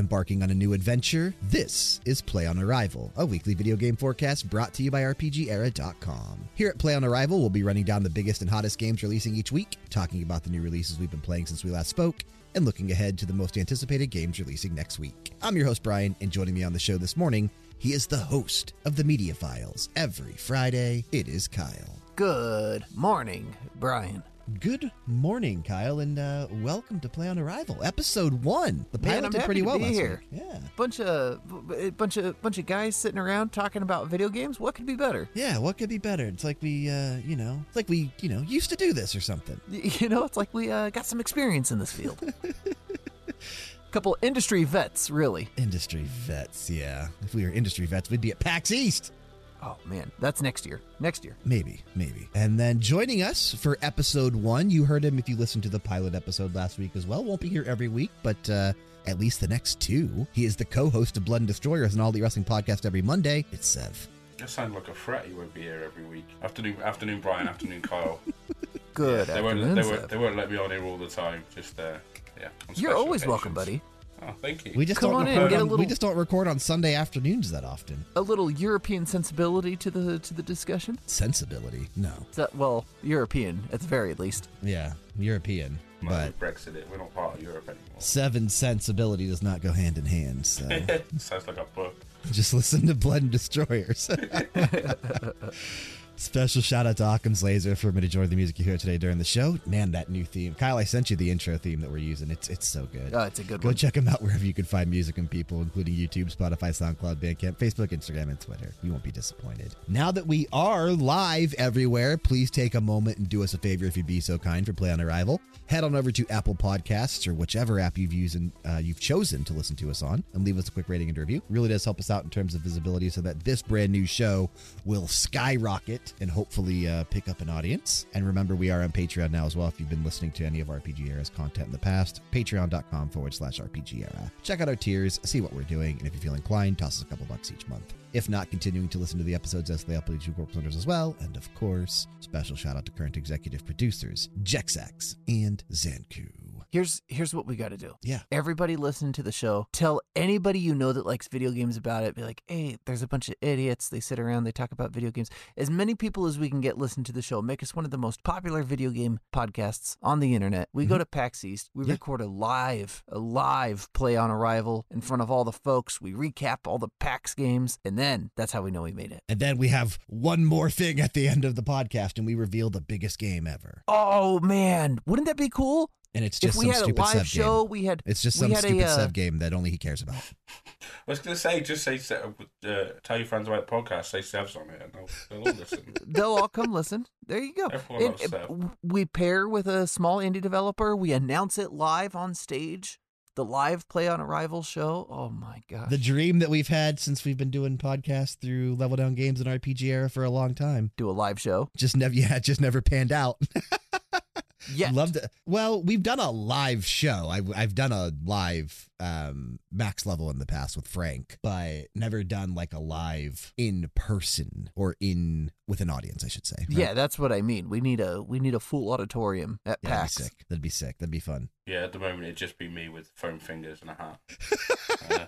Embarking on a new adventure. This is Play on Arrival, a weekly video game forecast brought to you by RPGera.com. Here at Play on Arrival, we'll be running down the biggest and hottest games releasing each week, talking about the new releases we've been playing since we last spoke, and looking ahead to the most anticipated games releasing next week. I'm your host, Brian, and joining me on the show this morning, he is the host of the Media Files. Every Friday, it is Kyle. Good morning, Brian. Good morning, Kyle, and uh, welcome to Play on Arrival, episode one. The Man, pilot I'm did pretty well last here. week. Yeah, Bunch of a bunch of bunch of guys sitting around talking about video games. What could be better? yeah. What could be better? It's like we, uh, you know, it's like we, you know, used to do this or something. You know, it's like we uh, got some experience in this field. A couple industry vets, really. Industry vets, yeah. If we were industry vets, we'd be at PAX East. Oh man, that's next year. Next year. Maybe, maybe. And then joining us for episode one, you heard him if you listened to the pilot episode last week as well. Won't be here every week, but uh, at least the next two. He is the co-host of Blood and Destroyers, an all the wrestling podcast every Monday. It's Sev. That sounds like a threat. He won't be here every week. Afternoon, afternoon, Brian. Afternoon, Kyle. Good they won't. They won't. They won't let me on here all the time. Just uh, yeah. on You're special always welcome, buddy. Oh, thank you. We just Come don't on in, record get a on, we just don't record on Sunday afternoons that often. A little European sensibility to the to the discussion. Sensibility, no. So, well, European at the very least. Yeah, European, but Brexit. It. We're not part of Europe anymore. seven sensibility does not go hand in hand. So Sounds like a book. just listen to Blood and Destroyers. Special shout out to Occam's Laser for me to join the music you hear today during the show. Man, that new theme, Kyle, I sent you the intro theme that we're using. It's it's so good. Oh, it's a good Go one. Go check them out wherever you can find music and people, including YouTube, Spotify, SoundCloud, Bandcamp, Facebook, Instagram, and Twitter. You won't be disappointed. Now that we are live everywhere, please take a moment and do us a favor if you'd be so kind for Play on Arrival. Head on over to Apple Podcasts or whichever app you've used and uh, you've chosen to listen to us on, and leave us a quick rating and review. Really does help us out in terms of visibility, so that this brand new show will skyrocket and hopefully uh, pick up an audience. And remember, we are on Patreon now as well. If you've been listening to any of RPG Era's content in the past, patreon.com forward slash RPG Era. Check out our tiers, see what we're doing, and if you feel inclined, toss us a couple bucks each month. If not, continuing to listen to the episodes as they upload to Corp Centers as well. And of course, special shout out to current executive producers, Jexak and Xancu. Here's here's what we got to do. Yeah. Everybody listen to the show. Tell anybody you know that likes video games about it. Be like, hey, there's a bunch of idiots. They sit around, they talk about video games. As many people as we can get listen to the show. Make us one of the most popular video game podcasts on the internet. We go mm-hmm. to PAX East. We Yeah. record a live, a live play on arrival in front of all the folks. We recap all the PAX games, and then that's how we know we made it. And then we have one more thing at the end of the podcast, and we reveal the biggest game ever. Oh man, wouldn't that be cool? And it's if just we some had a stupid live Sev show, game. we had It's just we some had a, stupid uh, Sev game that only he cares about. I was going to say, just say, uh, tell your friends about the podcast. Say Sev's on it, and they'll, they'll all listen. they'll all come listen. There you go. Everyone And, loves Sev. w- we pair with a small indie developer. We announce it live on stage. The live play on arrival show. Oh my god! The dream that we've had since we've been doing podcasts through Level Down Games and RPG Era for a long time. Do a live show. Just never, yeah, just never panned out. Yeah. Loved to. Well, we've done a live show. I've I've done a live um max level in the past with Frank, but never done like a live in person or in with an audience, I should say. right? Yeah, that's what I mean. We need a we need a full auditorium at Yeah, that'd be PAX. sick. That'd be sick. That'd be fun. Yeah, at the moment it'd just be me with foam fingers and a hat. Uh,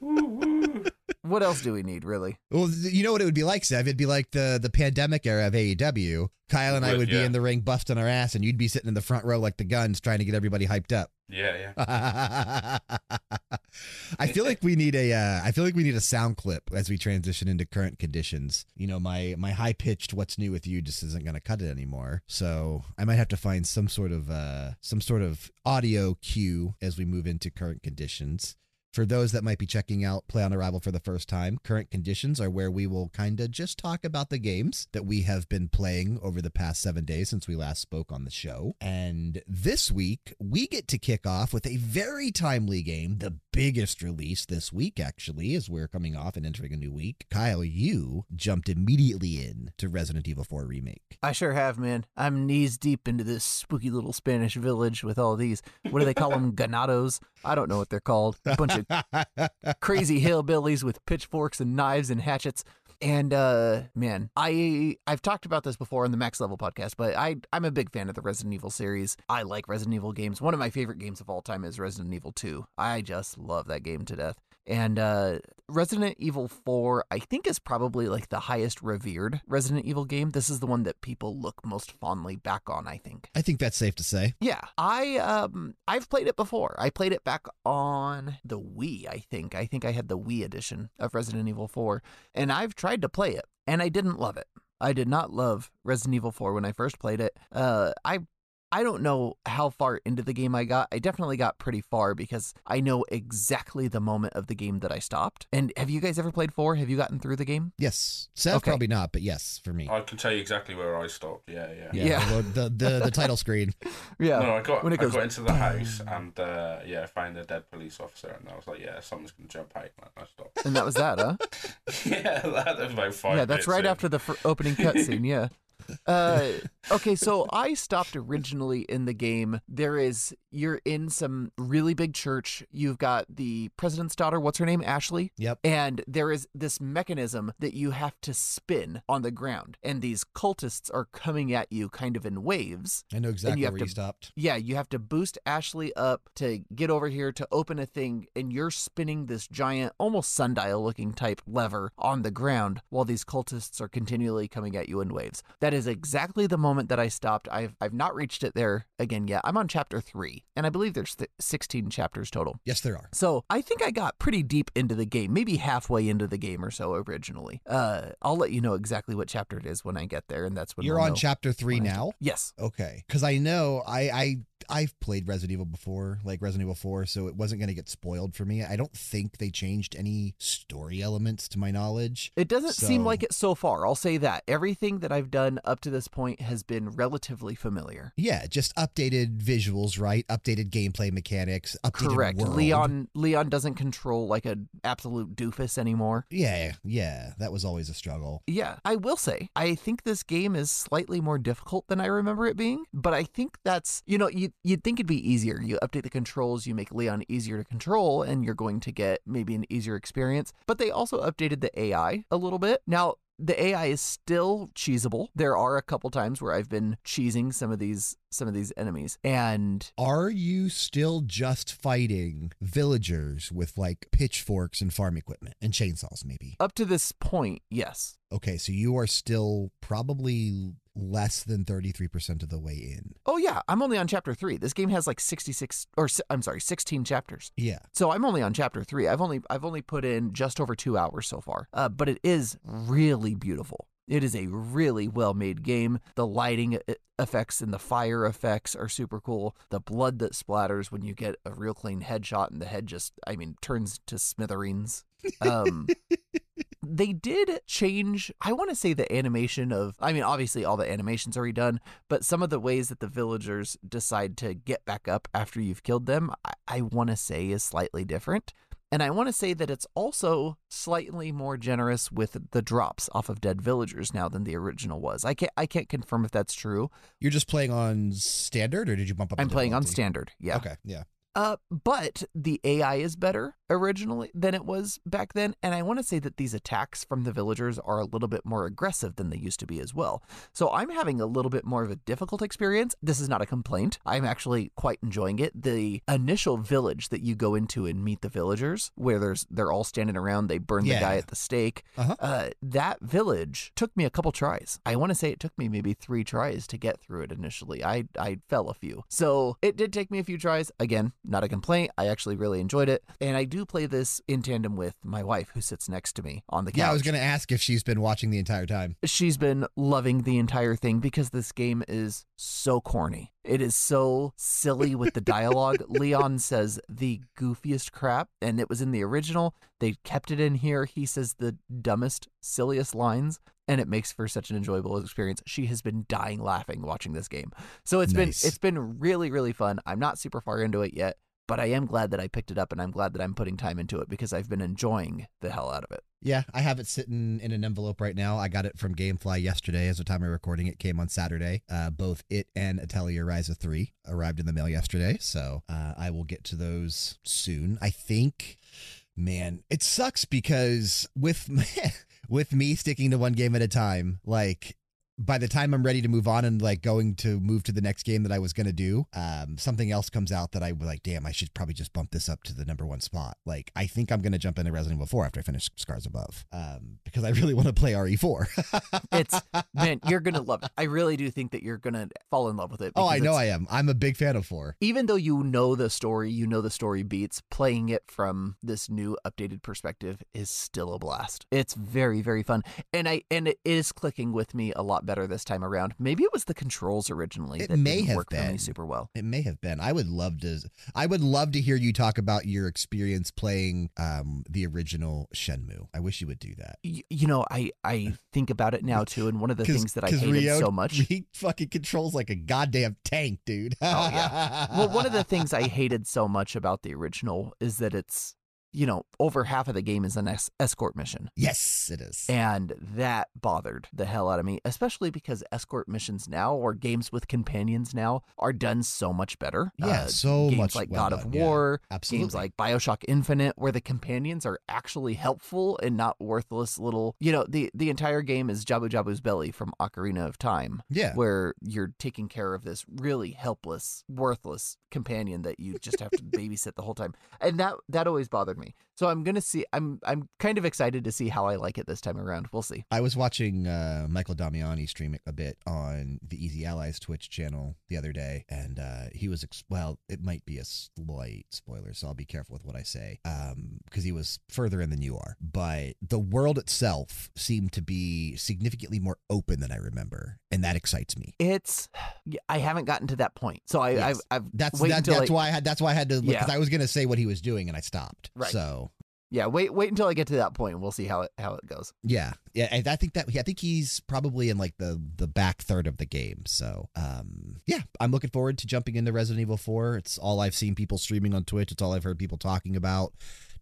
woo, woo. What else do we need, really? Well, you know what it would be like, Sev? It'd be like the the pandemic era of AEW. Kyle and I Would, would be in the ring busting our ass, and you'd be sitting in the front row like the guns, trying to get everybody hyped up. Yeah, yeah. I feel like we need a uh, I feel like we need a sound clip as we transition into current conditions. You know, my my high pitched "What's new with you" just isn't going to cut it anymore. So I might have to find some sort of uh, some sort of audio cue as we move into current conditions. For those that might be checking out Play on Arrival for the first time, current conditions are where we will kind of just talk about the games that we have been playing over the past seven days since we last spoke on the show. And this week, we get to kick off with a very timely game, the biggest release this week, actually, as we're coming off and entering a new week. Kyle, you jumped immediately in to Resident Evil 4 Remake. I sure have, man. I'm knees deep into this spooky little Spanish village with all these. What do they call them? Ganados? I don't know what they're called. A bunch of crazy hillbillies with pitchforks and knives and hatchets. And uh man, I I've talked about this before on the Max Level podcast, but I I'm a big fan of the Resident Evil series. I like Resident Evil games. One of my favorite games of all time is Resident Evil 2. I just love that game to death. And uh, Resident Evil 4, I think, is probably like the highest revered Resident Evil game. This is the one that people look most fondly back on, I think. I think that's safe to say. Yeah, I um I've played it before. I played it back on the Wii, I think. I think I had the Wii edition of Resident Evil 4, and I've tried to play it, and I didn't love it. I did not love Resident Evil 4 when I first played it. Uh, I I don't know how far into the game I got. I definitely got pretty far because I know exactly the moment of the game that I stopped. And have you guys ever played 4? Have you gotten through the game? Yes. Sev, Okay. probably not, but yes, for me. I can tell you exactly where I stopped. Yeah, yeah. Yeah. Yeah. The, the, the, the title screen. Yeah. No, I got when it I got into the house and uh, yeah, I found a dead police officer, and I was like, yeah, someone's gonna jump out. And I stopped. And that was that, huh? yeah, that was about five. yeah, that's right in. after the fir- opening cutscene. Yeah. Uh, okay, so I stopped originally in the game. There is you're in some really big church. You've got the president's daughter. What's her name? Ashley. Yep. And there is this mechanism that you have to spin on the ground, and these cultists are coming at you kind of in waves. I know exactly have where to- you stopped. Yeah, you have to boost Ashley up to get over here to open a thing, and you're spinning this giant, almost sundial looking type lever on the ground while these cultists are continually coming at you in waves. That is exactly the moment that I stopped. I've I've not reached it there again yet. I'm on chapter three, and I believe there's th- 16 chapters total. Yes, there are. So I think I got pretty deep into the game, maybe halfway into the game or so originally. Uh, I'll let you know exactly what chapter it is when I get there, and that's when You're we'll on chapter three when I- now. Yes. Okay, because I know I I I've played Resident Evil before, like Resident Evil Four, so it wasn't going to get spoiled for me. I don't think they changed any story elements to my knowledge. It doesn't seem like it so far. I'll say that. Everything that I've done up to this point has been relatively familiar. Yeah, just updated visuals, right? Updated gameplay mechanics. Updated Correct. world. Leon Leon doesn't control like an absolute doofus anymore. Yeah, yeah, that was always a struggle. Yeah, I will say, I think this game is slightly more difficult than I remember it being, but I think that's, you know, you, you'd think it'd be easier. You update the controls, you make Leon easier to control, and you're going to get maybe an easier experience. But they also updated the AI a little bit. Now, the AI is still cheesable. There are a couple times where I've been cheesing some of these some of these enemies. And Are you still just fighting villagers with like pitchforks and farm equipment and chainsaws, maybe? up to this point, yes. Okay, so you are still probably less than 33% of the way in. Oh yeah, I'm only on chapter 3. This game has like 66 or I'm sorry, 16 chapters. Yeah. So I'm only on chapter three. I've only I've only put in just over two hours so far, uh, but it is really beautiful. It is a really well made game. The lighting effects and the fire effects are super cool. The blood that splatters when you get a real clean headshot and the head just I mean turns to smithereens. Um, they did change i want to say the animation of i mean obviously all the animations are redone but some of the ways that the villagers decide to get back up after you've killed them i, I want to say is slightly different and i want to say that it's also slightly more generous with the drops off of dead villagers now than the original was. I can't i can't confirm if that's true. You're just playing on standard or did you bump up i'm playing on standard yeah. Okay, yeah. Uh, but the AI is better originally than it was back then, and I want to say that these attacks from the villagers are a little bit more aggressive than they used to be as well. So I'm having a little bit more of a difficult experience. This is not a complaint. I'm actually quite enjoying it. The initial village that you go into and meet the villagers, where there's they're all standing around, they burn the guy at the stake. Uh-huh. Uh, that village took me a couple tries. I want to say it took me maybe three tries to get through it initially. I I fell a few, so it did take me a few tries. Again, not a complaint. I actually really enjoyed it, and I do play this in tandem with my wife, who sits next to me on the couch. Yeah, I was going to ask if she's been watching the entire time. She's been loving the entire thing because this game is so corny. It is so silly with the dialogue. Leon says the goofiest crap, and it was in the original. They kept it in here. He says the dumbest, silliest lines, and it makes for such an enjoyable experience. She has been dying laughing watching this game. So it's Nice. been it's been really really fun. I'm not super far into it yet, but I am glad that I picked it up and I'm glad that I'm putting time into it because I've been enjoying the hell out of it. Yeah, I have it sitting in an envelope right now. I got it from Gamefly yesterday. As the time of recording, it came on Saturday. Uh, both it and Atelier Ryza 3 arrived in the mail yesterday, so uh, I will get to those soon. I think Man, it sucks because with with me sticking to one game at a time, like by the time I'm ready to move on and like going to move to the next game that I was going to do, um, something else comes out that I was like, damn, I should probably just bump this up to the number one spot. Like, I think I'm going to jump into Resident Evil 4 after I finish Scars Above, um, because I really want to play RE4. it's man, you're gonna love it. I really do think that you're gonna fall in love with it. oh, I know I am. I'm a big fan of 4. even though you know the story, you know the story beats, playing it from this new updated perspective is still a blast. It's very, very fun. And I and it is clicking with me a lot better this time around. Maybe it was the controls originally It that may have work for me been. super well. It may have been. I would love to. I would love to hear you talk about your experience playing um, the original Shenmue. I wish you would do that. Y- you know, I I think about it now too, and one of the things that I hated Ryo, so much. he fucking controls like a goddamn tank, dude. Oh, yeah. well, one of the things I hated so much about the original is that it's, you know, over half of the game is an es- escort mission. yes, it is. And that bothered the hell out of me, especially because escort missions now or games with companions now are done so much better. Yeah, Uh, so games much like well God of done, yeah. War, Absolutely. games like Bioshock Infinite, where the companions are actually helpful and not worthless little. You know, the the entire game is Jabu Jabu's belly from Ocarina of Time yeah. where you're taking care of this really helpless, worthless companion that you just have to babysit the whole time. And that that always bothered me. So I'm gonna see I'm I'm kind of excited to see how I like it this time around. We'll see. I was watching uh, Michael Damiani stream it a bit on the Easy Allies Twitch channel the other day, and uh, he was ex- well. It might be a slight spoiler, so I'll be careful with what I say, because he was further in than you are. But the world itself seemed to be significantly more open than I remember, and that excites me. It's I haven't gotten to that point. So I Yes. I've, I've That's that, that's I, why I had that's why I had to because Yeah. I was gonna say what he was doing and I stopped. Right. So yeah wait wait until I get to that point. and We'll see how it how it goes. Yeah, yeah, I think that I think he's probably in like the the back third of the game. So, um, yeah, I'm looking forward to jumping into Resident Evil 4. It's all I've seen people streaming on Twitch. It's all I've heard people talking about.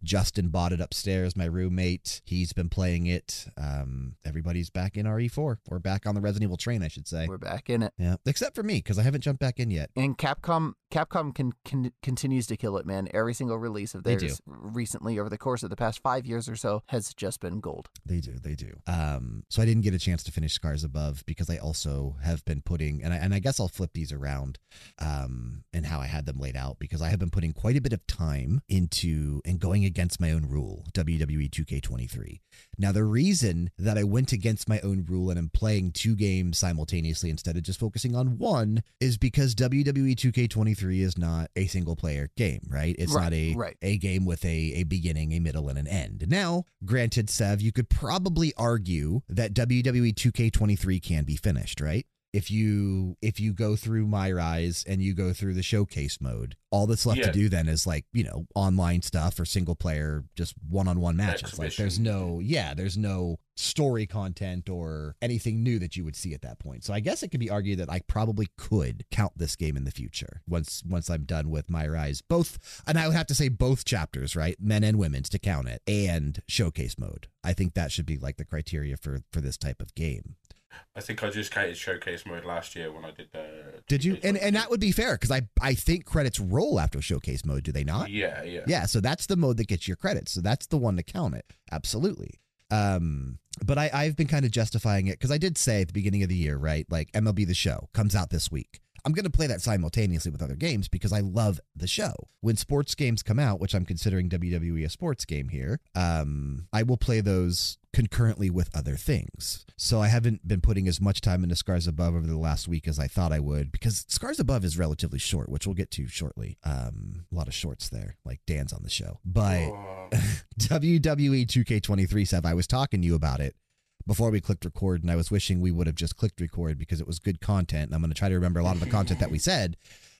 Justin bought it upstairs. My roommate, he's been playing it. Um, everybody's back in RE4 We're back on the Resident Evil train, I should say. We're back in it. Yeah, except for me because I haven't jumped back in yet. And Capcom Capcom can, can continues to kill it, man. Every single release of theirs recently over the course of the past five years or so has just been gold. They do, they do. Um, so I didn't get a chance to finish Scars Above because I also have been putting, and I, and I guess I'll flip these around, um, and how I had them laid out because I have been putting quite a bit of time into and going against my own rule, WWE 2K23. Now the reason that I went against my own rule and am playing two games simultaneously instead of just focusing on one is because WWE 2K23 is not a single player game, right? It's Right, not a right. a game with a, a beginning, a middle, and an end. Now, granted, Sev, you could probably argue that WWE 2K23 can be finished, right? If you if you go through My Rise and you go through the showcase mode, all that's left to do then is like you know online stuff or single player, just one on one matches. Like there's no yeah, there's no story content or anything new that you would see at that point. So I guess it could be argued that I probably could count this game in the future once once I'm done with My Rise, both, and I would have to say both chapters, right, men and women's to count it, and showcase mode. I think that should be like the criteria for for this type of game. I think I just counted showcase mode last year when I did the. Did you? And and that would be fair because I I think credits roll after showcase mode, do they not? Yeah, yeah. Yeah, so that's the mode that gets your credits. So that's the one to count it. Absolutely. Um, but I, I've been kind of justifying it because I did say at the beginning of the year, right? Like MLB The Show comes out this week. I'm going to play that simultaneously with other games because I love the show. When sports games come out, which I'm considering WWE a sports game here, um, I will play those concurrently with other things. So I haven't been putting as much time into Scars Above over the last week as I thought I would because Scars Above is relatively short, which we'll get to shortly. Um, a lot of shorts there, like Dan's on the show. But Oh, WWE 2K23 Sev, I was talking to you about it before we clicked record, and I was wishing we would have just clicked record because it was good content. And I'm going to try to remember a lot of the content that we said.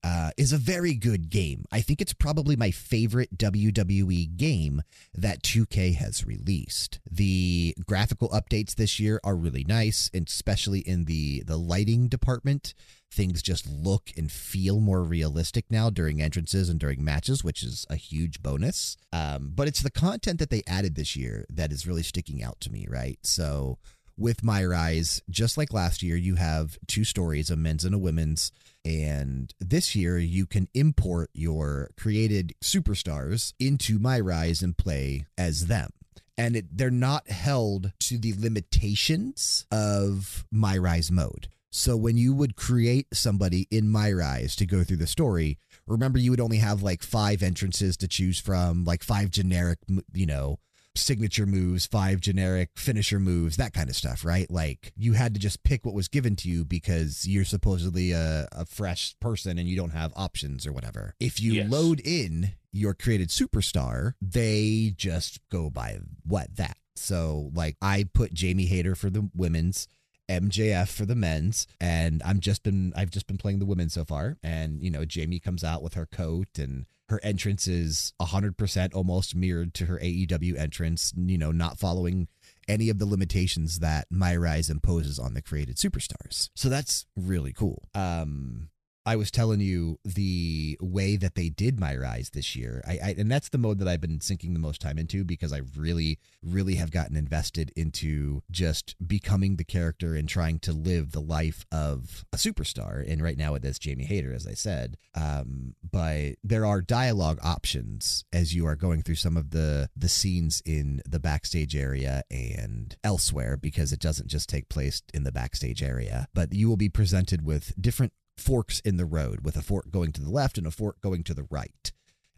Uh, is a very good game. I think it's probably my favorite WWE game that 2K has released. The graphical updates this year are really nice, especially in the the lighting department. Things just look and feel more realistic now during entrances and during matches, which is a huge bonus. Um, but it's the content that they added this year that is really sticking out to me, right? So with My Rise, just like last year, you have two stories, a men's and a women's. And this year, you can import your created superstars into My Rise and play as them. And it, they're not held to the limitations of My Rise mode. So when you would create somebody in My Rise to go through the story, remember you would only have like five entrances to choose from, like five generic, you know, signature moves, five generic finisher moves, that kind of stuff, right? Like you had to just pick what was given to you because you're supposedly a, a fresh person and you don't have options or whatever. If you Yes. load in your created superstar, they just go by what that. So like I put Jamie Hayter for the women's. MJF for the men's, and I'm just been I've just been playing the women so far, and you know Jamie comes out with her coat and her entrance is 100% almost mirrored to her AEW entrance, you know, not following any of the limitations that My Rise imposes on the created superstars. So that's really cool. Um I was telling you the way that they did My Rise this year. I, I and that's the mode that I've been sinking the most time into because I really really have gotten invested into just becoming the character and trying to live the life of a superstar. And right now it is Jamie Hayter, as I said. Um, but there are dialogue options as you are going through some of the the scenes in the backstage area and elsewhere because it doesn't just take place in the backstage area. But you will be presented with different forks in the road, with a fork going to the left and a fork going to the right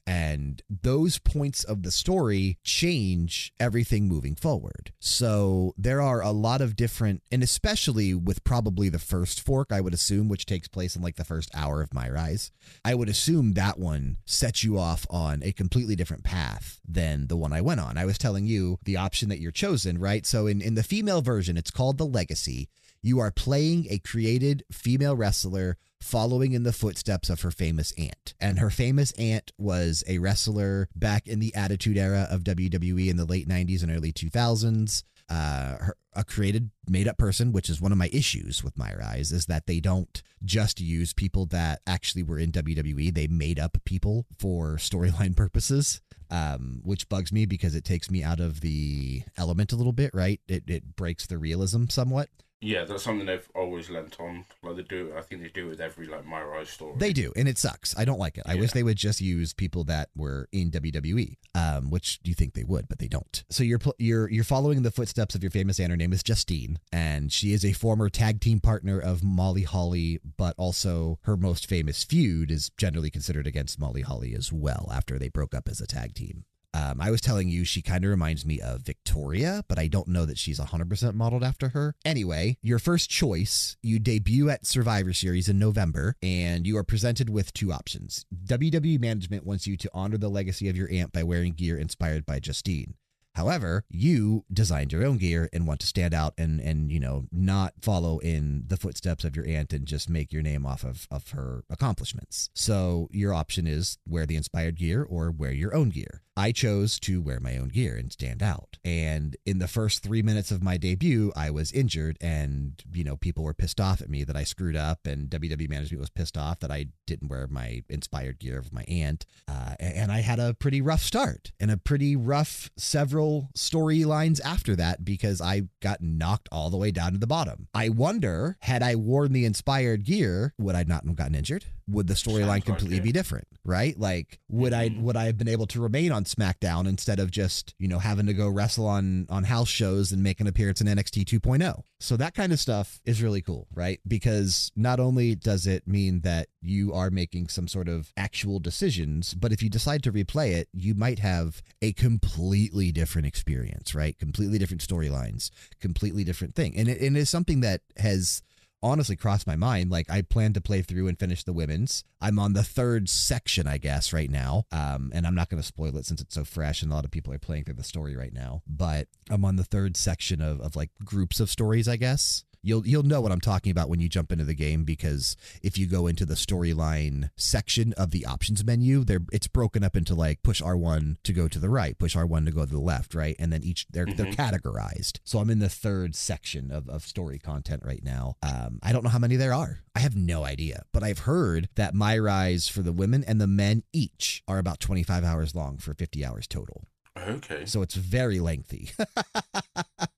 and those points of the story change everything moving forward. So there are a lot of different, and especially with probably the first fork, I would assume, which takes place in like the first hour of My Rise, I would assume that one sets you off on a completely different path than the one I went on. I was telling you the option that you're chosen, right? So in, in the female version, it's called the Legacy. You are playing a created female wrestler following in the footsteps of her famous aunt. And her famous aunt was a wrestler back in the Attitude Era of WWE in the late 90s and early 2000s. Uh, her, a created, made up person, which is one of my issues with My Rise, is that they don't just use people that actually were in WWE. They made up people for storyline purposes. Um, which bugs me because it takes me out of the element a little bit, right? It, it breaks the realism somewhat. Yeah, that's something they've always lent on. Like they do, I think they do it with every like My Rise story. They do, and it sucks. I don't like it. I wish they would just use people that were in WWE, um, which you think they would, but they don't. So you're you're you're following the footsteps of your famous aunt. Her name is Justine, and she is a former tag team partner of Molly Holly, but also her most famous feud is generally considered against Molly Holly as well. After they broke up as a tag team. Um, I was telling you she kind of reminds me of Victoria, but I don't know that she's 100% modeled after her. Anyway, your first choice, you debut at Survivor Series in November, and you are presented with two options. WWE management wants you to honor the legacy of your aunt by wearing gear inspired by Justine. However, you designed your own gear and want to stand out and and you know not follow in the footsteps of your aunt and just make your name off of of her accomplishments. So your option is wear the inspired gear or wear your own gear. I chose to wear my own gear and stand out. And in the first three minutes of my debut, I was injured, and you know people were pissed off at me that I screwed up, and WWE management was pissed off that I didn't wear my inspired gear of my aunt. Uh, and I had a pretty rough start and a pretty rough several storylines after that because I got knocked all the way down to the bottom. I wonder, had I worn the inspired gear, would I not have gotten injured? Would the storyline completely be different? Right? Like, would I Mhm. would I have been able to remain on SmackDown instead of just you know having to go wrestle on on house shows and make an appearance in NXT 2.0? So that kind of stuff is really cool, right? Because not only does it mean that you are making some sort of actual decisions, but if you decide to replay it, you might have a completely different experience, right? Completely different storylines, completely different thing, and it, and it is something that has honestly crossed my mind. Like I plan to play through and finish the women's. I'm on the third section, I guess, right now. Um, and I'm not going to spoil it since it's so fresh and a lot of people are playing through the story right now. But I'm on the third section of, of like groups of stories, I guess. You'll you'll know what I'm talking about when you jump into the game because if you go into the storyline section of the options menu, there it's broken up into like push R1 to go to the right, push R1 to go to the left, right, and then each they're they're Mhm. categorized. So I'm in the third section of, of story content right now. Um, I don't know how many there are. I have no idea, but I've heard that my rise for the women and the men each are about 25 hours long for 50 hours total. Okay. So it's very lengthy.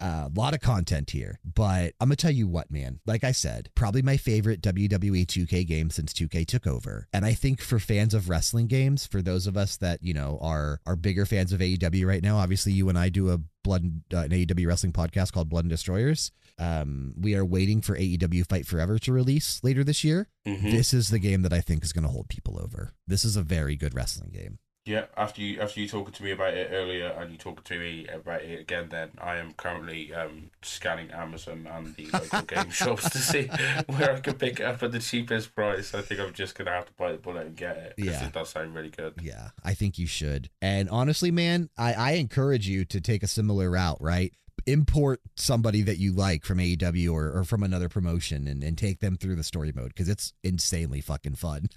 A lot of content here, but I'm gonna tell you what, man. Like I said, probably my favorite WWE 2K game since 2K took over. And I think for fans of wrestling games, for those of us that you know are are bigger fans of AEW right now, obviously you and I do a blood uh, an AEW wrestling podcast called Blood and Destroyers. Um, we are waiting for AEW Fight Forever to release later this year. Mhm. This is the game that I think is going to hold people over. This is a very good wrestling game. Yeah, after you after you talking to me about it earlier and you talking to me about it again, then I am currently um, scanning Amazon and the local game shops to see where I can pick it up at the cheapest price. I think I'm just gonna have to bite the bullet and get it Yeah. it does sound really good. Yeah, I think you should. And honestly, man, I, I encourage you to take a similar route, right? Import somebody that you like from AEW or, or from another promotion and, and take them through the story mode because it's insanely fucking fun.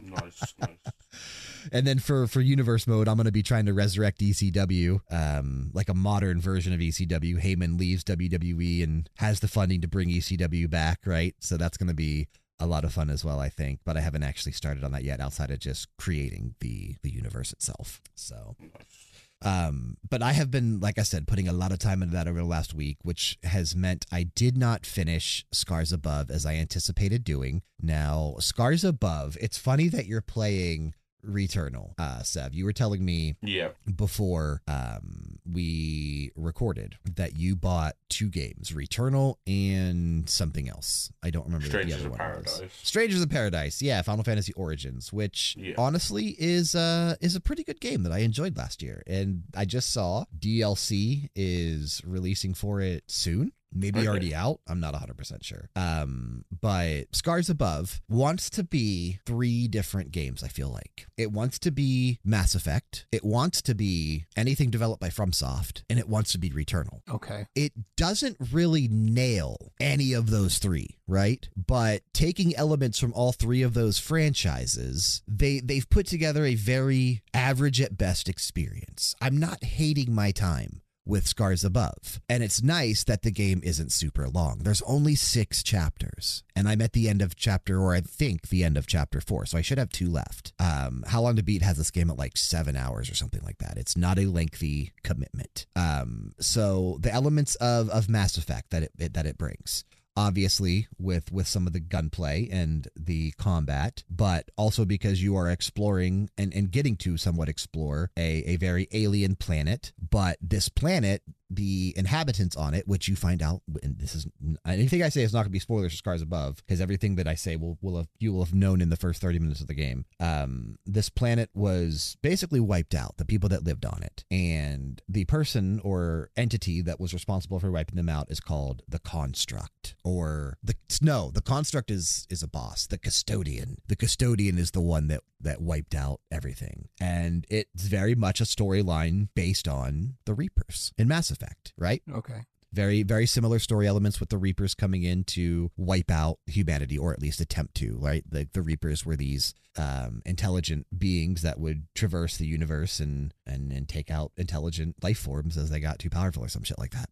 Nice, nice. And then for for universe mode, I'm to be trying to resurrect ECW, um, like a modern version of ECW. Heyman leaves WWE and has the funding to bring ECW back, right? So that's to be a lot of fun as well, I think. But I haven't actually started on that yet, outside of just creating the the universe itself. So. Um, but I have been, like I said, putting a lot of time into that over the last week, which has meant I did not finish Scars Above as I anticipated doing. Now, Scars Above, it's funny that you're playing Returnal, uh, Sev. You were telling me Yeah, before um, we recorded that you bought two games, Returnal and something else. I don't remember Strangers the other of one was. Paradise. Strangers of Paradise, yeah, Final Fantasy Origins, which Yeah. honestly is uh is a pretty good game that I enjoyed last year, and I just saw DLC is releasing for it soon. Maybe Okay. already out. I'm not 100% sure. Um, but Scars Above wants to be three different games, I feel like. It wants to be Mass Effect, it wants to be anything developed by FromSoft, and it wants to be Returnal Okay. it doesn't really nail any of those three, right? But taking elements from all three of those franchises, they they've put together a very average at best experience. I'm not hating my time with Scars Above. And it's nice that the game isn't super long. There's only 6 chapters, and I'm at the end of chapter or I think the end of chapter 4, so I should have two left. Um How Long to Beat has this game at like 7 hours or something like that. It's not a lengthy commitment. Um so the elements of of Mass Effect that it, it that it brings obviously with with some of the gunplay and the combat but also because you are exploring and, and getting to somewhat explore a, a very alien planet. But this planet the inhabitants on it which you find out and this is anything i say is not going to be spoilers for scars above because everything that i say will, will have you will have known in the first 30 minutes of the game. Um, this planet was basically wiped out the people that lived on it. And the person or entity that was responsible for wiping them out is called the construct or the no the construct is is a boss the custodian. The custodian is the one that that wiped out everything. And it's very much a storyline based on the reapers in mass effect right Okay. very very similar story elements with the reapers coming in to wipe out humanity or at least attempt to right the, the reapers were these um, intelligent beings that would traverse the universe and, and and take out intelligent life forms as they got too powerful or some shit like that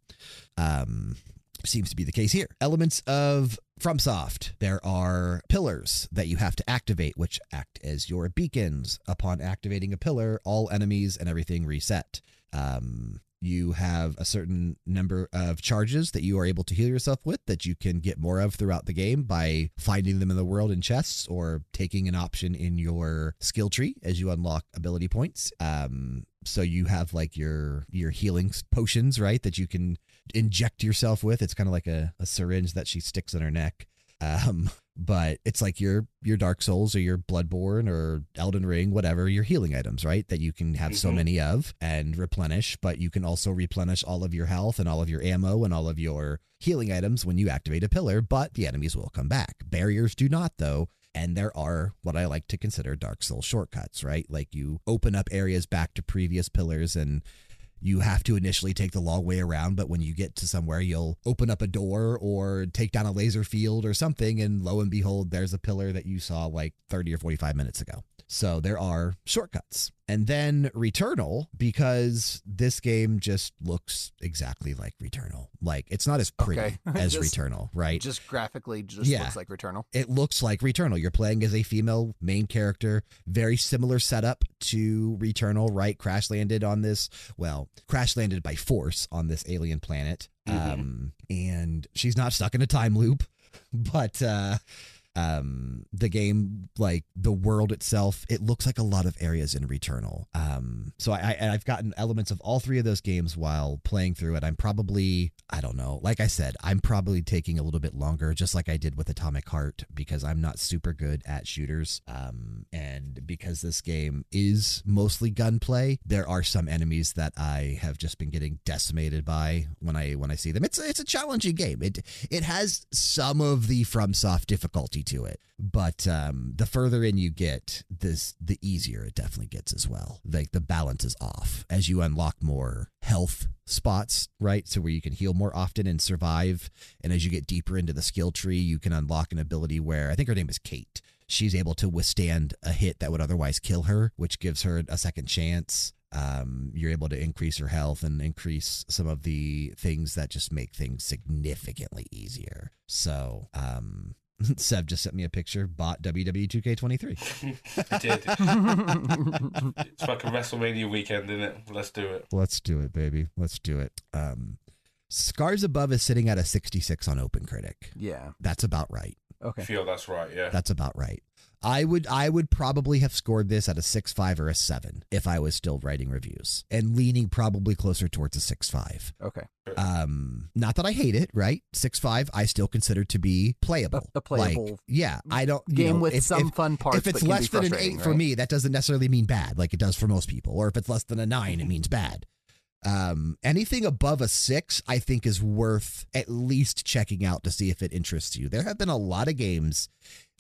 um seems to be the case here elements of FromSoft. There are pillars that you have to activate, which act as your beacons. Upon activating a pillar, all enemies and everything reset. Um, you have a certain number of charges that you are able to heal yourself with that you can get more of throughout the game by finding them in the world in chests or taking an option in your skill tree as you unlock ability points. Um, so you have like your your healing potions, right? That you can inject yourself with. It's kind of like a, a syringe that she sticks in her neck. Um, but it's like your your Dark Souls or your Bloodborne or Elden Ring, whatever, your healing items, right? That you can have so Mhm. many of and replenish, but you can also replenish all of your health and all of your ammo and all of your healing items when you activate a pillar, but the enemies will come back. Barriers do not though. And there are what I like to consider Dark Souls shortcuts, right? Like you open up areas back to previous pillars and you have to initially take the long way around, but when you get to somewhere, you'll open up a door or take down a laser field or something, and lo and behold, there's a pillar that you saw like 30 or 45 minutes ago. So there are shortcuts. And then Returnal, because this game just looks exactly like Returnal. Like it's not as pretty Okay. as Just- Returnal, right? Just graphically, just Yeah. looks like Returnal. it looks like Returnal. You're playing as a female main character. Very similar setup to Returnal, right? Crash landed on this, well, crash landed by force on this alien planet. Mhm. Um, and she's not stuck in a time loop, but uh, um, the game, like the world itself, it looks like a lot of areas in Returnal. Um, so I, I I've gotten elements of all three of those games while playing through it. I'm probably, I don't know, like I said, I'm probably taking a little bit longer, just like I did with Atomic Heart, because I'm not super good at shooters. Um, and because this game is mostly gunplay, there are some enemies that I have just been getting decimated by when I when I see them. It's it's a challenging game. It it has some of the FromSoft difficulty to it, but um, the further in you get, this the easier it definitely gets as well. Like the balance is off as you unlock more health spots, right? So where you can heal more often and survive. And as you get deeper into the skill tree, you can unlock an ability where I think her name is Kate. She's able to withstand a hit that would otherwise kill her, which gives her a second chance. Um, you're able to increase her health and increase some of the things that just make things significantly easier. So, um, Sev just sent me a picture. Bought E WW2K23. I did. It's like a WrestleMania weekend, isn't it? Let's do it. Let's do it, baby. Let's do it. Um, Scars Above is sitting at a 66 on OpenCritic. Yeah. That's about right. I Okay. feel that's right, yeah. That's about right. I would I would probably have scored this at a six five or a seven if I was still writing reviews and leaning probably closer towards a six five. Okay. Um, not that I hate it, right? Six five I still consider to be playable. A- a playable Like, yeah, I don't you Game know, with if- some if- fun parts. if it's less than an eight for right? me, that doesn't necessarily mean bad, like it does for most people. Or if it's less than a nine, it means bad. Um, anything above a six, I think, is worth at least checking out to see if it interests you. There have been a lot of games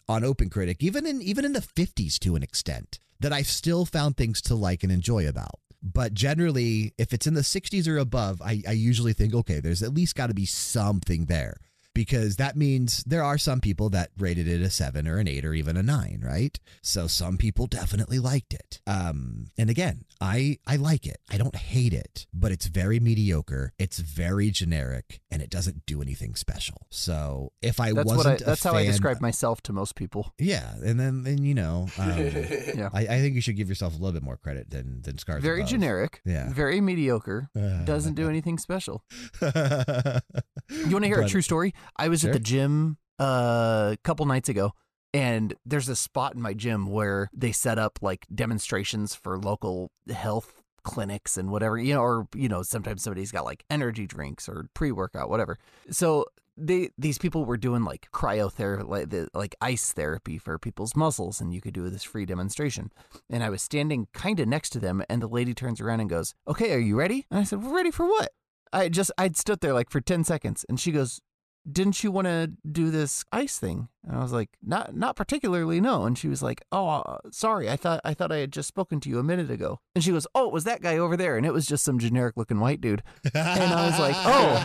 on OpenCritic, even in even in the fifties to an extent, that I've still found things to like and enjoy about. But generally, if it's in the 60s or above, I, I usually think, okay, there's at least got to be something there because that means there are some people that rated it a seven or an eight or even a nine, right? So some people definitely liked it. Um, and again, I I like it. I don't hate it, but it's very mediocre. It's very generic, and it doesn't do anything special. So if I That's what I. wasn't, a That's how I describe myself to most people. Yeah, and then then you know, um, Yeah. I, I think you should give yourself a little bit more credit than than Scars. Very Above. generic. Yeah. Very mediocre. Doesn't do anything special. You want to hear a true story? I was Sure. at the gym uh, a couple nights ago, and there's a spot in my gym where they set up like demonstrations for local health clinics and whatever, you know, or you know, sometimes somebody's got like energy drinks or pre-workout, whatever. So they these people were doing like cryotherapy, like, the, like ice therapy for people's muscles, and you could do this free demonstration. And I was standing kind of next to them, and the lady turns around and goes, "Okay, are you ready?" And I said, "We're ready for what?" I just I'd stood there like for 10 seconds and she goes, "Didn't you want to do this ice thing?" And I was like, "Not not particularly, no." And she was like, "Oh, uh, sorry. I thought I thought I had just spoken to you a minute ago." And she goes, "Oh, it was that guy over there." And it was just some generic looking white dude. And I was like, "Oh."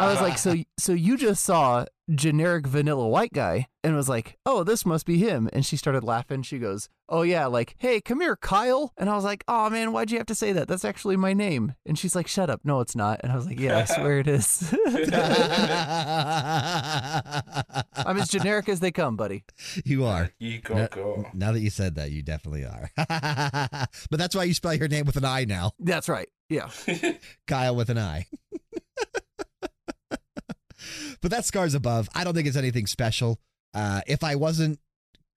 I was like, "So so you just saw generic vanilla white guy." And was like, "Oh, this must be him." And she started laughing. She goes, "Oh yeah, like, hey, come here, Kyle." And I was like, "Oh man, why'd you have to say that? That's actually my name." And she's like, "Shut up. No, it's not." And I was like, "Yeah, I swear it is." I'm as generic as they come, buddy. you are. You Now, go. now that you said that, you definitely are. but that's why you spell your name with an I now. That's right. Yeah. Kyle with an I. but that scars above. I don't think it's anything special. Uh, if I wasn't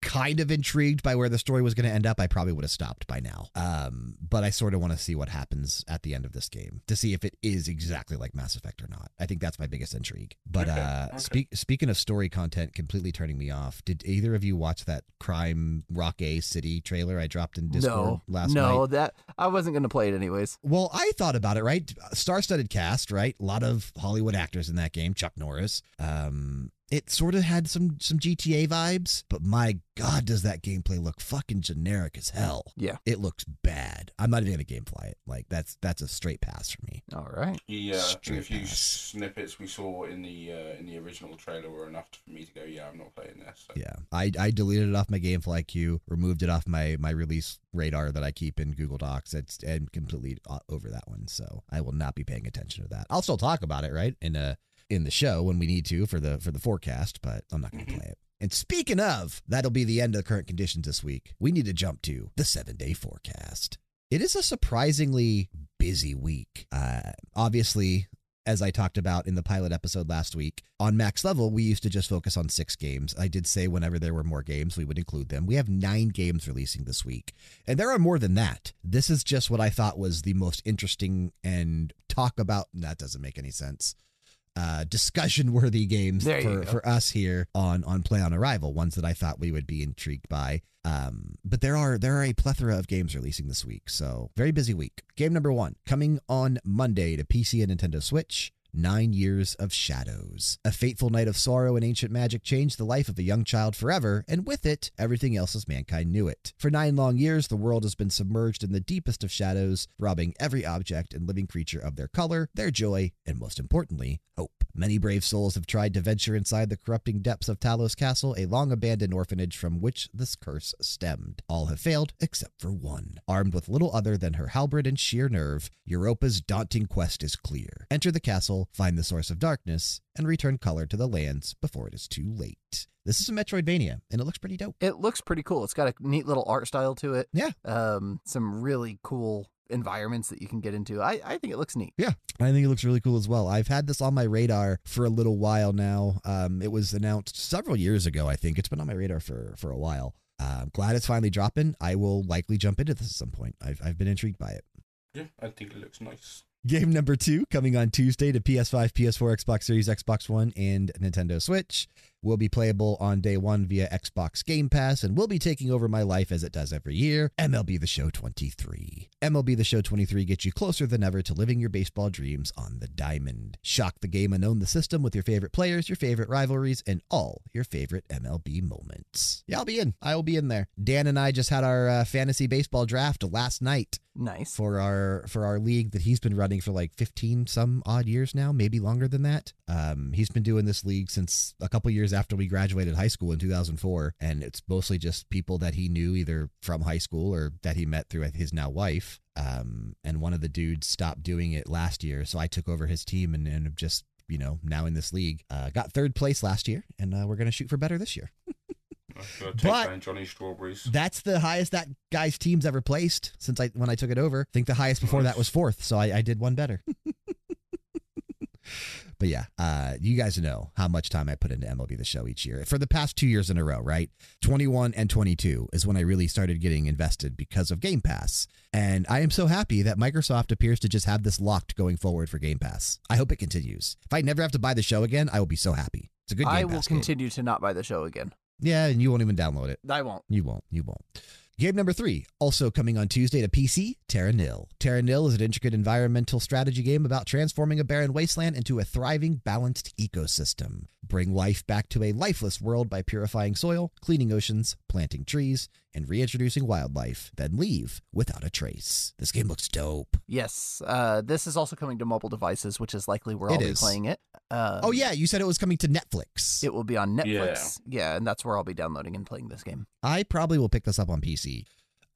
kind of intrigued by where the story was going to end up, I probably would have stopped by now. Um, but I sort of want to see what happens at the end of this game to see if it is exactly like Mass Effect or not. I think that's my biggest intrigue. But Okay, uh, okay. speak, speaking of story content completely turning me off, did either of you watch that Crime Rockay City trailer I dropped in Discord no. last night? no, that I wasn't going to play it anyways. Well, I thought about it, right? Star-studded cast, right? A lot of Hollywood actors in that game. Chuck Norris. Um, it sort of had some some GTA vibes, but my god, does that gameplay look fucking generic as hell? Yeah. it looks bad. I'm not even gonna gamefly it. Like that's that's a straight pass for me. All right. Yeah, I Straight a few pass. snippets we saw in the uh, in the original trailer were enough for me to go, yeah, I'm not playing this. So. Yeah, I, I deleted it off my GameFly queue, removed it off my my release radar that I keep in Google Docs. It's and completely over that one. So I will not be paying attention to that. I'll still talk about it, right? In a in the show when we need to for the for the forecast, but I'm not going to play it. And speaking of, that'll be the end of the current conditions this week. We need to jump to the seven day forecast. It is a surprisingly busy week. Uh, obviously, as I talked about in the pilot episode last week, on max level, we used to just focus on six games. I did say whenever there were more games, we would include them. We have nine games releasing this week, and there are more than that. This is just what I thought was the most interesting and talk about. That doesn't make any sense. Uh, discussion worthy games There for, for us here on on Play on Arrival, ones that I thought we would be intrigued by. Um, but there are there are a plethora of games releasing this week, so very busy week. Game number one coming on Monday to PC and Nintendo Switch. Nine Years of Shadows. A fateful night of sorrow and ancient magic changed the life of a young child forever, and with it, everything else as mankind knew it. For nine long years, the world has been submerged in the deepest of shadows, robbing every object and living creature of their color, their joy, and most importantly, hope. Many brave souls have tried to venture inside the corrupting depths of Talos Castle, a long abandoned orphanage from which this curse stemmed. All have failed except for one. Armed with little other than her halberd and sheer nerve, Europa's daunting quest is clear. Enter the castle, find the source of darkness, and return color to the lands before it is too late. This is a Metroidvania, and it looks pretty dope. It looks pretty cool. It's got a neat little art style to it. Yeah. Um, some really cool environments that you can get into. I, I think it looks neat. Yeah, I think it looks really cool as well. I've had this on my radar for a little while now. Um, it was announced several years ago, I think. It's been on my radar for, for a while. Uh, I'm glad it's finally dropping. I will likely jump into this at some point. I've, I've been intrigued by it. Yeah, I think it looks nice. Game number two coming on Tuesday to PS5, PS4, Xbox Series, Xbox One, and Nintendo Switch. Will be playable on day one via Xbox Game Pass and will be taking over my life as it does every year. MLB The Show 23. MLB The Show 23 gets you closer than ever to living your baseball dreams on the diamond. Shock the game and own the system with your favorite players, your favorite rivalries, and all your favorite MLB moments. Yeah, I'll be in. I will be in there. Dan and I just had our uh, fantasy baseball draft last night Nice. for our for our league that he's been running for like 15 some odd years now maybe longer than that um he's been doing this league since a couple years after we graduated high school in 2004 and it's mostly just people that he knew either from high school or that he met through his now wife um and one of the dudes stopped doing it last year so i took over his team and, and just you know now in this league uh, got third place last year and uh, we're gonna shoot for better this year I'm gonna take But-. That's the highest that guy's team's ever placed since I when I took it over. I think the highest before that was fourth, so I, I did one better. but yeah, uh, you guys know how much time I put into MLB the Show each year for the past two years in a row. Right, twenty one and twenty two is when I really started getting invested because of Game Pass, and I am so happy that Microsoft appears to just have this locked going forward for Game Pass. I hope it continues. If I never have to buy the show again, I will be so happy. It's a good Game I will Pass game. continue to not buy the show again. Yeah, and you won't even download it. I won't. You won't. You won't. Game number three, also coming on Tuesday to PC, Terra Nil. Terra Nil is an intricate environmental strategy game about transforming a barren wasteland into a thriving, balanced ecosystem. Bring life back to a lifeless world by purifying soil, cleaning oceans, planting trees, and reintroducing wildlife, then leave without a trace. This game looks dope. Yes. Uh, this is also coming to mobile devices, which is likely where I'll be playing it. Um, Oh, yeah, you said it was coming to Netflix. It will be on Netflix. Yeah. and that's where I'll be downloading and playing this game. I probably will pick this up on PC.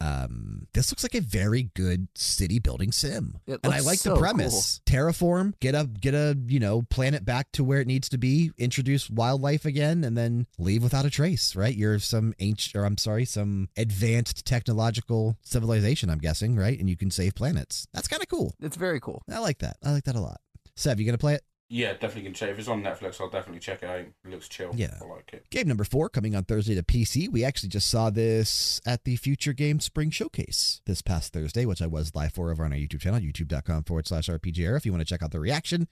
Um, this looks like a very good city building sim. It and I like so the premise. Terraform, get a get a you know planet back to where it needs to be, introduce wildlife again, and then leave without a trace. Right? You're some ancient, or I'm sorry, some advanced technological civilization. I'm guessing, right? And you can save planets. That's kind of cool. It's very cool. I like that. I like that a lot. Sev, you gonna play it? Yeah, definitely can check. If it's on Netflix, I'll definitely check it out. It looks chill. Yeah. I like it. Game number four coming on Thursday to PC. We actually just saw this at the Future Game Spring Showcase this past Thursday, which I was live for over on our YouTube channel, youtube.com forward slash RPGera. If you want to check out the reaction,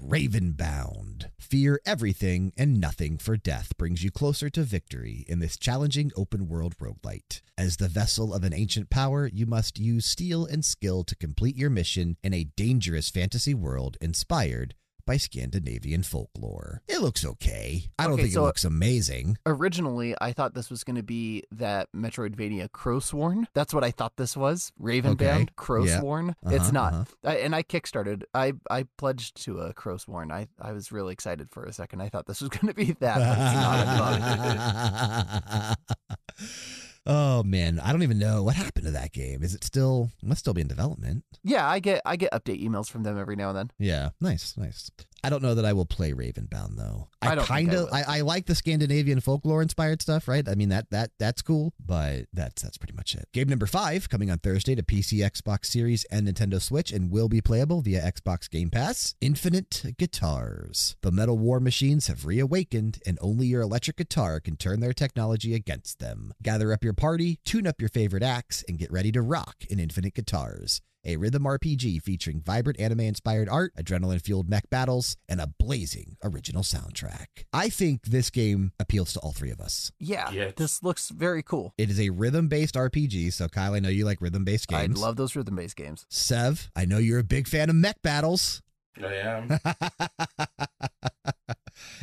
Ravenbound. Fear everything and nothing for death brings you closer to victory in this challenging open world roguelite. As the vessel of an ancient power, you must use steel and skill to complete your mission in a dangerous fantasy world inspired by Scandinavian folklore. It looks okay. I don't Okay, think so- it looks amazing. Originally, I thought this was going to be that Metroidvania Crowsworn. That's what I thought this was. Ravenbound Okay. Crowsworn. It's Uh-huh, not. uh-huh. I, and I kickstarted. I I pledged to a Crowsworn. I I was really excited for a second. I thought this was going to be that. But it's not. oh man, I don't even know what happened to that game. Is it still? It must still be in development. yeah, I get I get update emails from them every now and then. Yeah, nice, nice. I don't know that I will play Ravenbound though. I don't kind of will. I, I like the Scandinavian folklore inspired stuff, right? I mean that that that's cool, but that's that's pretty much it. Game number five coming on Thursday to PC, Xbox Series, and Nintendo Switch, and will be playable via Xbox Game Pass. Infinite Guitars. The Metal War machines have reawakened, and only your electric guitar can turn their technology against them. Gather up your party, tune up your favorite acts, and get ready to rock in Infinite Guitars a rhythm RPG featuring vibrant anime inspired art, adrenaline fueled mech battles, and a blazing original soundtrack. I think this game appeals to all three of us. Yeah, Yeah. this looks very cool. It is a rhythm based RPG, so Kyle, I know you like rhythm based games. I games. love those rhythm based games. Sev, I know you're a big fan of mech battles. I am.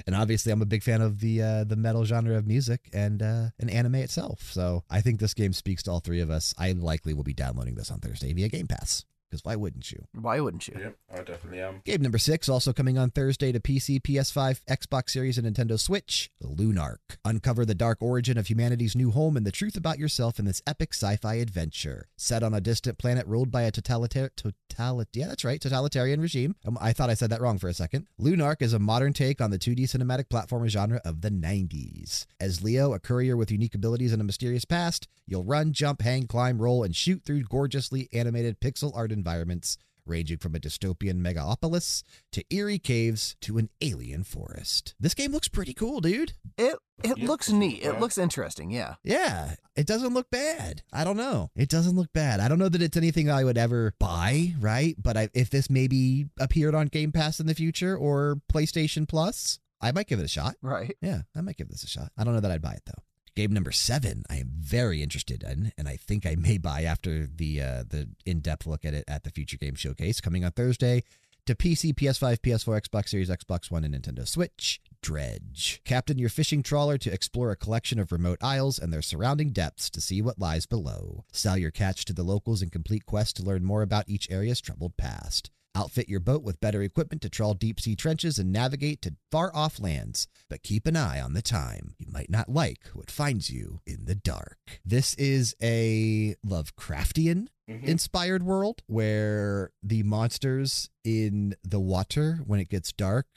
and obviously, I'm a big fan of the uh, the metal genre of music and uh, and anime itself. So I think this game speaks to all three of us. I likely will be downloading this on Thursday via Game Pass. Because why wouldn't you? Why wouldn't you? Yep, I definitely am. Game number six, also coming on Thursday to PC, PS5, Xbox Series, and Nintendo Switch, Lunark. Uncover the dark origin of humanity's new home and the truth about yourself in this epic sci-fi adventure. Set on a distant planet ruled by a totalitarian, totalit- yeah, that's right, totalitarian regime. Um, I thought I said that wrong for a second. Lunark is a modern take on the 2D cinematic platformer genre of the 90s. As Leo, a courier with unique abilities and a mysterious past, you'll run, jump, hang, climb, roll, and shoot through gorgeously animated pixel art environments ranging from a dystopian megapolis to eerie caves to an alien forest. This game looks pretty cool, dude. It it Yeah, looks it's neat. It looks interesting. Yeah. Yeah, it doesn't look bad. I don't know. It doesn't look bad. I don't know that it's anything I would ever buy, right? But I, if this maybe appeared on Game Pass in the future or PlayStation Plus, I might give it a shot. Right. Yeah, I might give this a shot. I don't know that I'd buy it though. Game number seven, I am very interested in, and I think I may buy after the uh, the in depth look at it at the Future Game Showcase coming on Thursday to PC, PS5, PS4, Xbox Series, Xbox One, and Nintendo Switch. Dredge. Captain your fishing trawler to explore a collection of remote isles and their surrounding depths to see what lies below. Sell your catch to the locals and complete quests to learn more about each area's troubled past. Outfit your boat with better equipment to trawl deep sea trenches and navigate to far off lands, but keep an eye on the time. You might not like what finds you in the dark. This is a Lovecraftian Mhm. inspired world where the monsters in the water, when it gets dark,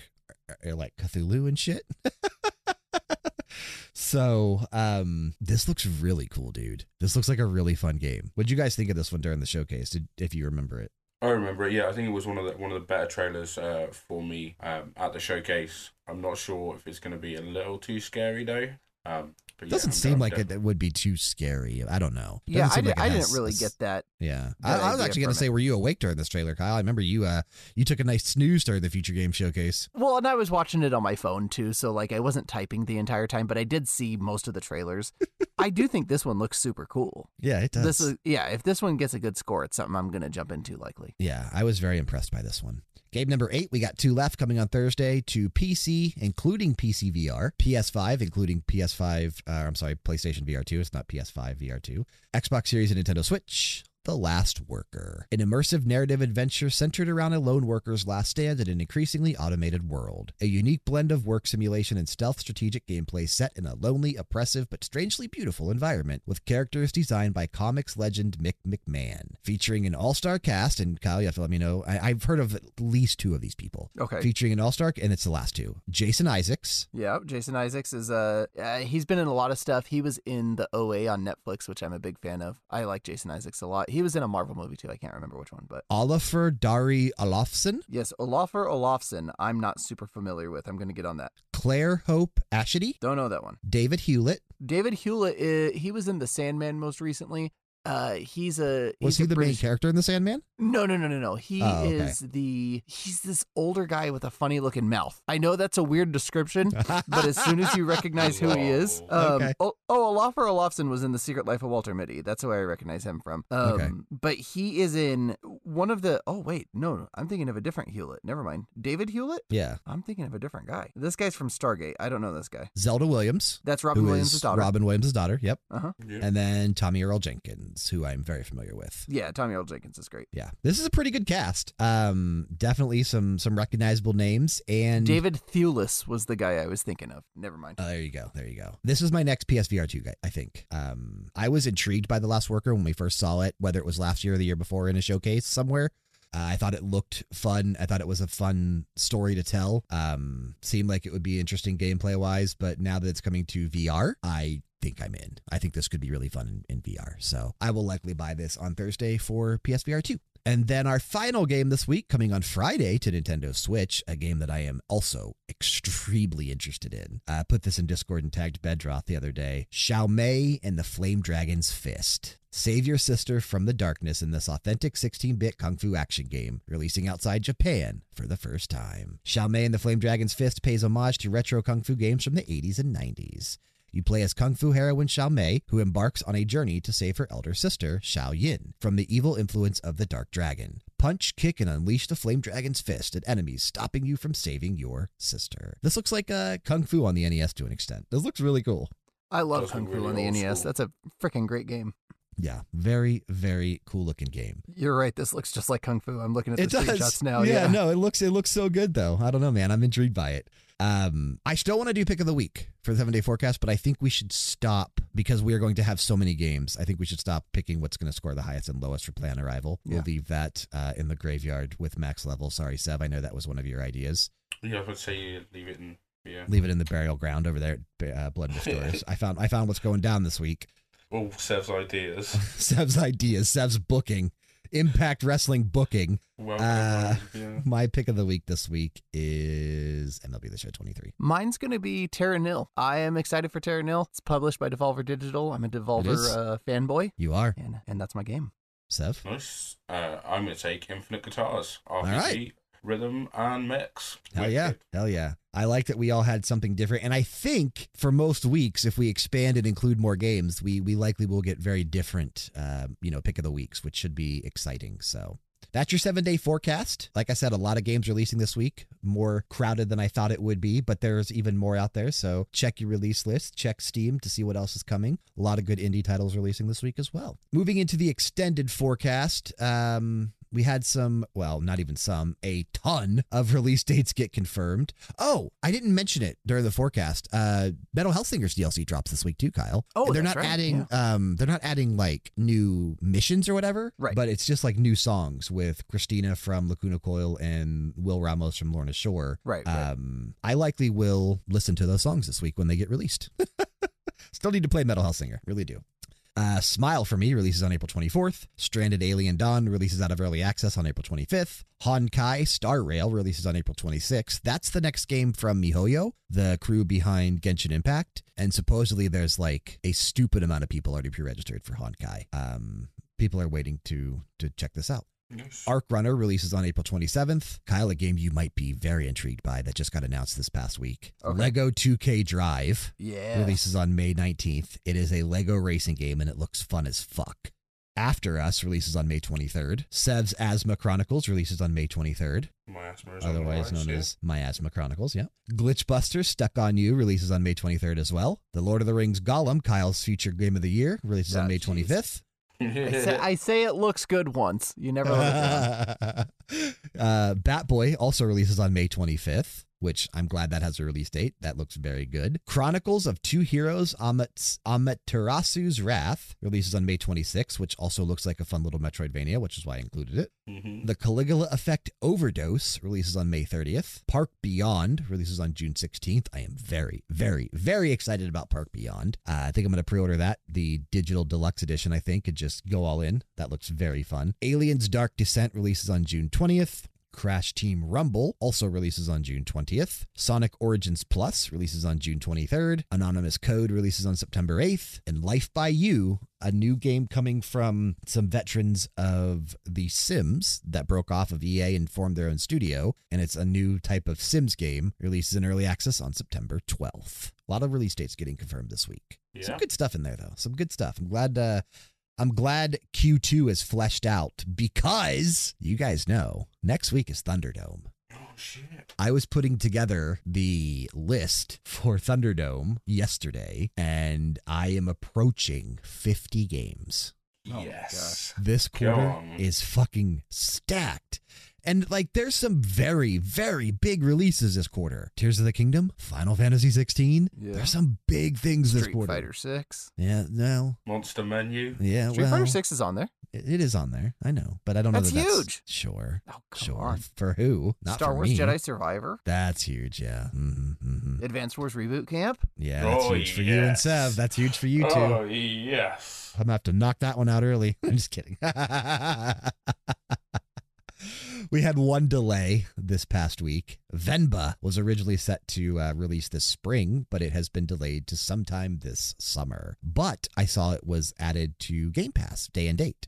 are, are like Cthulhu and shit. so, um, this looks really cool, dude. This looks like a really fun game. What'd you guys think of this one during the showcase, did, if you remember it? I remember it. Yeah, I think it was one of the one of the better trailers uh, for me um, at the showcase. I'm not sure if it's going to be a little too scary though. Um, but It yeah, doesn't I'm seem like down- it, it would be too scary. I don't know. Doesn't Yeah, I, seem did, like I has, didn't really get that. Yeah, that I, I was actually going to say, were you awake during this trailer, Kyle? I remember you. Uh, you took a nice snooze during the Future Game Showcase. Well, and I was watching it on my phone too, so like I wasn't typing the entire time, but I did see most of the trailers. I do think this one looks super cool. Yeah, it does. This is yeah, if this one gets a good score, it's something I'm gonna jump into likely. Yeah, I was very impressed by this one. Game number eight, we got two left coming on Thursday to PC, including PC VR, PS5, including PS5, uh, I'm sorry, PlayStation VR 2. It's not PS5 VR 2, Xbox Series and Nintendo Switch. The Last Worker, an immersive narrative adventure centered around a lone worker's last stand in an increasingly automated world. A unique blend of work simulation and stealth strategic gameplay set in a lonely, oppressive, but strangely beautiful environment with characters designed by comics legend Mick McMahon. Featuring an all star cast, and Kyle, you have to let me know. I, I've heard of at least two of these people. Okay. Featuring an all star, and it's the last two Jason Isaacs. Yeah, Jason Isaacs is uh, uh he's been in a lot of stuff. He was in the OA on Netflix, which I'm a big fan of. I like Jason Isaacs a lot. He was in a Marvel movie too. I can't remember which one, but Olafur Darri Olafsson, yes, Olafur Olafsson. I'm not super familiar with. I'm gonna get on that. Clare Hope Ashitey, Don't know that one. David Hewlett. David Hewlett. Uh, he was in The Sandman most recently. Uh, he's a Was he a the main character in The Sandman? No, no, no, no, no. He Oh, okay. is the he's this older guy with a funny looking mouth. I know that's a weird description, but as soon as you recognize who he is, um, Okay. oh, oh, Olafur Olafsson was in the Secret Life of Walter Mitty. That's where I recognize him from. Um, Okay. but he is in one of the. Oh wait, no, I'm thinking of a different Hewlett. Never mind. David Hewlett. Yeah. I'm thinking of a different guy. This guy's from Stargate. I don't know this guy. Zelda Williams, That's Robin Williams' daughter. Robin Williams' daughter. Yep. Uh huh. Yeah. And then Tommy Earl Jenkins, who I'm very familiar with. Yeah, Tommy Earl Jenkins is great. Yeah, this is a pretty good cast. Um, definitely some some recognizable names. And David Thewlis was the guy I was thinking of. Never mind. Oh, there you go. There you go. This is my next PSVR 2 guy, I think. Um, I was intrigued by The Last Worker when we first saw it, whether it was last year or the year before in a showcase somewhere. Uh, I thought it looked fun. I thought it was a fun story to tell. Um, seemed like it would be interesting gameplay wise, but now that it's coming to VR, I think I'm in. I think this could be really fun in, in VR. So I will likely buy this on Thursday for PSVR 2. And then our final game this week, coming on Friday to Nintendo Switch, a game that I am also extremely interested in. I put this in Discord and tagged Bedroth the other day. Xiao Mei and the Flame Dragon's Fist. Save your sister from the darkness in this authentic 16 bit kung fu action game, releasing outside Japan for the first time. Xiao Mei and the Flame Dragon's Fist pays homage to retro kung fu games from the 80s and 90s. You play as Kung Fu heroine Xiao Mei, who embarks on a journey to save her elder sister, Xiao Yin, from the evil influence of the Dark Dragon. Punch, kick, and unleash the Flame Dragon's fist at enemies, stopping you from saving your sister. This looks like uh, Kung Fu on the NES to an extent. This looks really cool. I love Kung Fu really on the NES. school. That's a freaking great game. Yeah, very, very cool looking game. You're right. This looks just like Kung Fu. I'm looking at the It screenshots now. yeah, Yeah. no, it looks it looks so good though. I don't know, man. I'm intrigued by it. Um, I still want to do pick of the week for the seven day forecast, but I think we should stop because we are going to have so many games. I think we should stop picking what's going to score the highest and lowest for Play on Arrival. We'll leave that uh, in the graveyard with max level. Sorry, Sev. I know that was one of your ideas. Yeah, I would say you leave it in. Yeah. Leave it in the burial ground over there at uh, Blood Restorers. I found I found what's going down this week. All Sev's ideas. Sev's ideas. Sev's booking. Impact Wrestling booking. Well, Uh, yeah. My pick of the week this week is MLB The Show 23. Mine's going to be Terra Nil. I am excited for Terra Nil. It's published by Devolver Digital. I'm a. Devolver uh, fanboy, You are, and and that's my game. Sev. Nice. Uh, I'm going to take Infinite Guitars. RPG, right. Rhythm, and mix. Hell yeah. Hell yeah. I like that we all had something different. And I think for most weeks, if we expand and include more games, we we likely will get very different, um, you know, pick of the weeks, which should be exciting. So that's your seven day forecast. Like I said, a lot of games releasing this week, more crowded than I thought it would be, but there's even more out there. So check your release list, check Steam to see what else is coming. A lot of good indie titles releasing this week as well. Moving into the extended forecast, um, we had some, well, not even some, a ton of release dates get confirmed. Oh, I didn't mention it during the forecast. Uh, Metal Hellsinger's DLC drops this week too, Kyle. Oh, And they're not right, adding, um, they're not adding like new missions or whatever. Right. But it's just like new songs with Cristina from Lacuna Coil and Will Ramos from Lorna Shore. Right. right. Um, I likely will listen to those songs this week when they get released. Still need to play Metal Hellsinger, really do. Uh, Smile for Me releases on April 24th. Stranded Alien Dawn releases out of early access on April 25th. Honkai Star Rail releases on April 26th. That's the next game from MiHoYo, the crew behind Genshin Impact. And supposedly there's like a stupid amount of people already pre-registered for Honkai. Um, people are waiting to to check this out. Nice. Arc Runner releases on April 27th. Kyle, a game you might be very intrigued by that just got announced this past week. Okay. Lego 2K Drive yeah. releases on May 19th. It is a Lego racing game and it looks fun as fuck. After Us releases on May 23rd. Sev's Asthma Chronicles releases on May 23rd, My asthma is otherwise known yeah. as My Asthma Chronicles. Yeah. Glitchbusters Stuck on You releases on May 23rd as well. The Lord of the Rings Gollum, Kyle's future game of the year, releases on May jeez. 25th. I say, I say it looks good once. You never let it down. uh, Batboy also releases on May 25th, which I'm glad that has a release date. That looks very good. Chronicles of Two Heroes Amat- Amaterasu's Wrath releases on May 26th, which also looks like a fun little Metroidvania, which is why I included it. Mhm. The Caligula Effect Overdose releases on May 30th. Park Beyond releases on June 16th. I am very, very, very excited about Park Beyond. Uh, I think I'm going to pre order that. The digital deluxe edition, I think, and just go all in. That looks very fun. Aliens Dark Descent releases on June 20th. Crash Team Rumble also releases on June 20th. Sonic Origins Plus releases on June 23rd. Anonymous Code releases on September 8th. And Life by You, a new game coming from some veterans of The Sims that broke off of EA and formed their own studio. And it's a new type of Sims game, releases in early access on September 12th. A lot of release dates getting confirmed this week. Some good stuff in there, though. Some good stuff. I'm glad. Uh, I'm glad Q2 is fleshed out because you guys know next week is Thunderdome. Oh shit. I was putting together the list for Thunderdome yesterday, and I am approaching 50 games. Oh yes. This quarter is fucking stacked. And like there's some very, very big releases this quarter. Tears of the Kingdom, Final Fantasy 16. Yeah. There's some big things this quarter. Street. Fighter Six. Yeah, no. Monster menu. Yeah, Street well, Fighter Six is on there. it- it is on there. I know, but I don't That's know that that's huge. Sure. Oh come sure. on. For who? Not Star for Wars me. Jedi Survivor. That's huge, yeah. Mm-hmm, mm-hmm. Advanced Wars Reboot Camp. Yeah, that's Oh, huge for you and. Sev. That's huge for you too. Oh yes. I'm gonna have to knock that one out early. I'm just kidding. we had one delay this past week. Venba was originally set to uh, release this spring, but it has been delayed to sometime this summer. But I saw it was added to Game Pass day and date.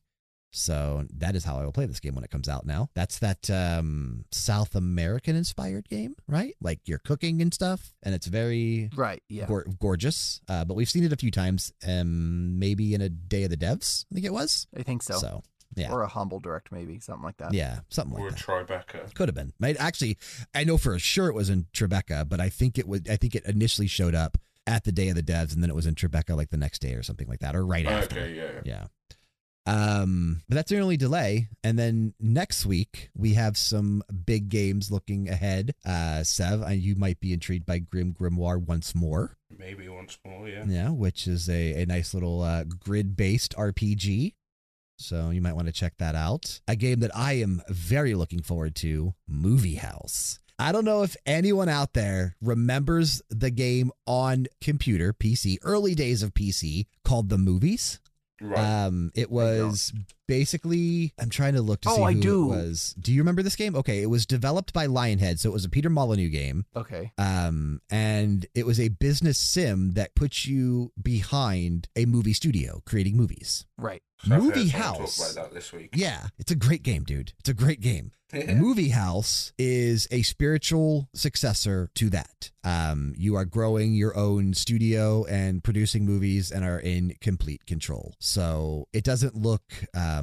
So that is how I will play this game when it comes out now. That's that um, South American inspired game, right? Like you're cooking and stuff, and it's very Right. Yeah. gor- gorgeous. Uh, but we've seen it a few times, um, maybe in a Day of the Devs, I think it was. I think so. So, yeah. Or a humble direct, maybe something like that. yeah, something Or like that. Tribeca. Could have been. Might actually, I know for sure it was in Tribeca, but I think it was. I think it initially showed up at the Day of the Devs, and then it was in Tribeca like the next day or something like that, or right after. Okay, yeah. Yeah. Um, but that's the only delay. And then next week we have some big games looking ahead. Uh, Sev, you might be intrigued by Grim Grimoire once more. Maybe once more, yeah. Yeah, which is a, a nice little uh, grid based RPG. So you might want to check that out. A game that I am very looking forward to Movie House. I don't know if anyone out there remembers the game on computer, PC, early days of PC, called The Movies. Right. Um, it was basically. I'm trying to look to Oh, see I who do. it was. Do you remember this game? Okay, it was developed by Lionhead, so it was a Peter Molyneux game. Okay. Um, and it was a business sim that puts you behind a movie studio creating movies. Right. So Movie House. About that this week. Yeah, it's a great game, dude. It's a great game. Movie House is a spiritual successor to that. Um, you are growing your own studio and producing movies and are in complete control. So it doesn't look um,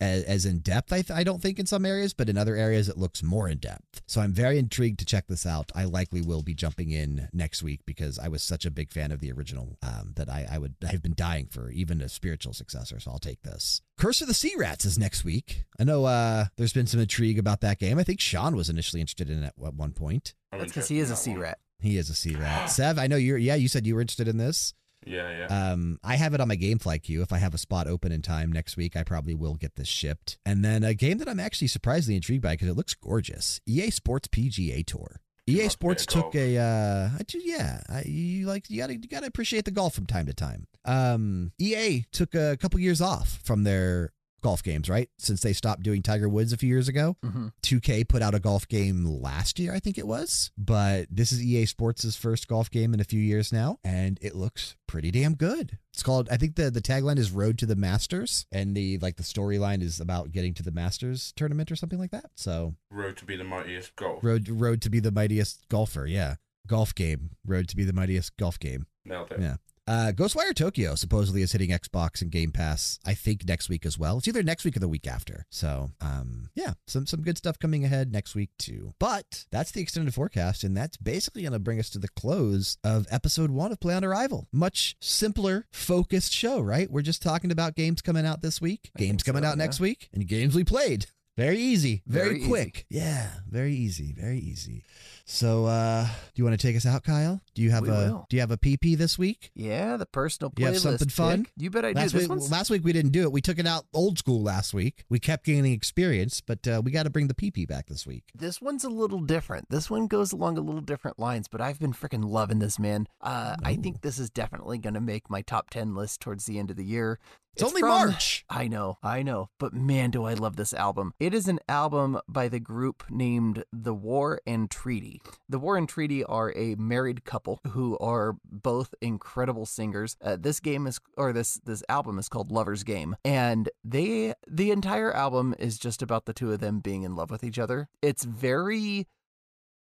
as, as in depth, I, th- I don't think, in some areas, but in other areas it looks more in depth. So I'm very intrigued to check this out. I likely will be jumping in next week because I was such a big fan of the original um, that I, I would I've been dying for even a spiritual successor. So I'll take this. Curse of the Sea Rats is next week. I know uh, there's been some intrigue about that game. I think Sean was initially interested in it at one point. That's because he is a sea rat. He is a sea rat. Sev, I know you're. Yeah, you said you were interested in this. Yeah, yeah. Um, I have it on my GameFly queue. If I have a spot open in time next week, I probably will get this shipped. And then a game that I'm actually surprisingly intrigued by because it looks gorgeous: EA Sports PGA Tour. EA Sports took golf. a, uh, yeah, I, you like you gotta you gotta appreciate the golf from time to time. Um, EA took a couple years off from their golf games, right? Since they stopped doing Tiger Woods a few years ago. hmm 2K put out a golf game last year, I think it was. But this is EA Sports' first golf game in a few years now, and it looks pretty damn good. It's called I think the the tagline is Road to the Masters, and the like the storyline is about getting to the Masters tournament or something like that. So Road to be the mightiest golf. Road Road to be the mightiest golfer, yeah. Golf game. Road to be the mightiest golf game. Nailed it. Yeah. Uh, Ghostwire Tokyo supposedly is hitting Xbox and Game Pass. I think next week as well. It's either next week or the week after. So, um, yeah, some some good stuff coming ahead next week too. But that's the extended forecast, and that's basically going to bring us to the close of episode one of Play on Arrival. Much simpler, focused show, right? We're just talking about games coming out this week, I games so, coming out yeah. next week, and games we played. Very easy, very, Very easy. quick. Yeah, very easy, very easy. So, uh, do you want to take us out, Kyle? Do you have We a will. do you have a PP this week? Yeah, the personal You have playlist. something fun? pick. You bet I do. Last This week, last week we didn't do it. We took it out old school last week. We kept gaining experience, but uh, we got to bring the PP back this week. This one's a little different. This one goes along a little different lines, but I've been freaking loving this, man. Uh, I think this is definitely going to make my top 10 list towards the end of the year. It's, only from- March. I know, I know, but man, do I love this album. It is an album by the group named The War and Treaty. The War and Treaty are a married couple who are both incredible singers. Uh, this game is, or this this album is called Lover's Game, and they the entire album is just about the two of them being in love with each other. It's very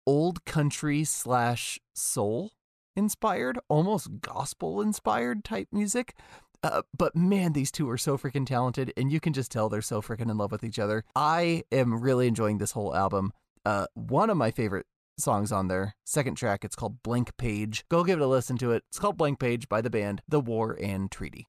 old country slash soul inspired, almost gospel inspired type music. Uh, but man, these two are so freaking talented, and you can just tell they're so freaking in love with each other. I am really enjoying this whole album. Uh, one of my favorite songs on there, second track, it's called Blank Page. Go give it a listen to it. It's called Blank Page by the band The War and Treaty.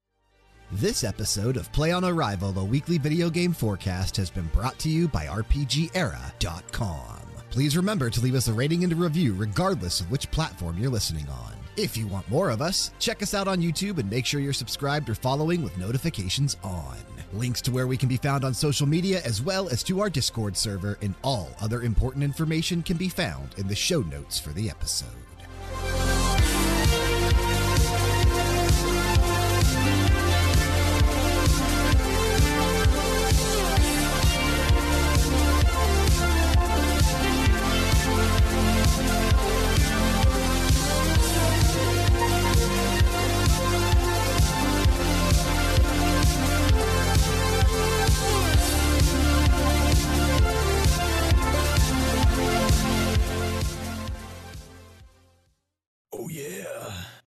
This episode of Play on Arrival, the weekly video game forecast, has been brought to you by RPGera.com. Please remember to leave us a rating and a review regardless of which platform you're listening on. If you want more of us, check us out on YouTube and make sure you're subscribed or following with notifications on. Links to where we can be found on social media as well as to our Discord server and all other important information can be found in the show notes for the episode.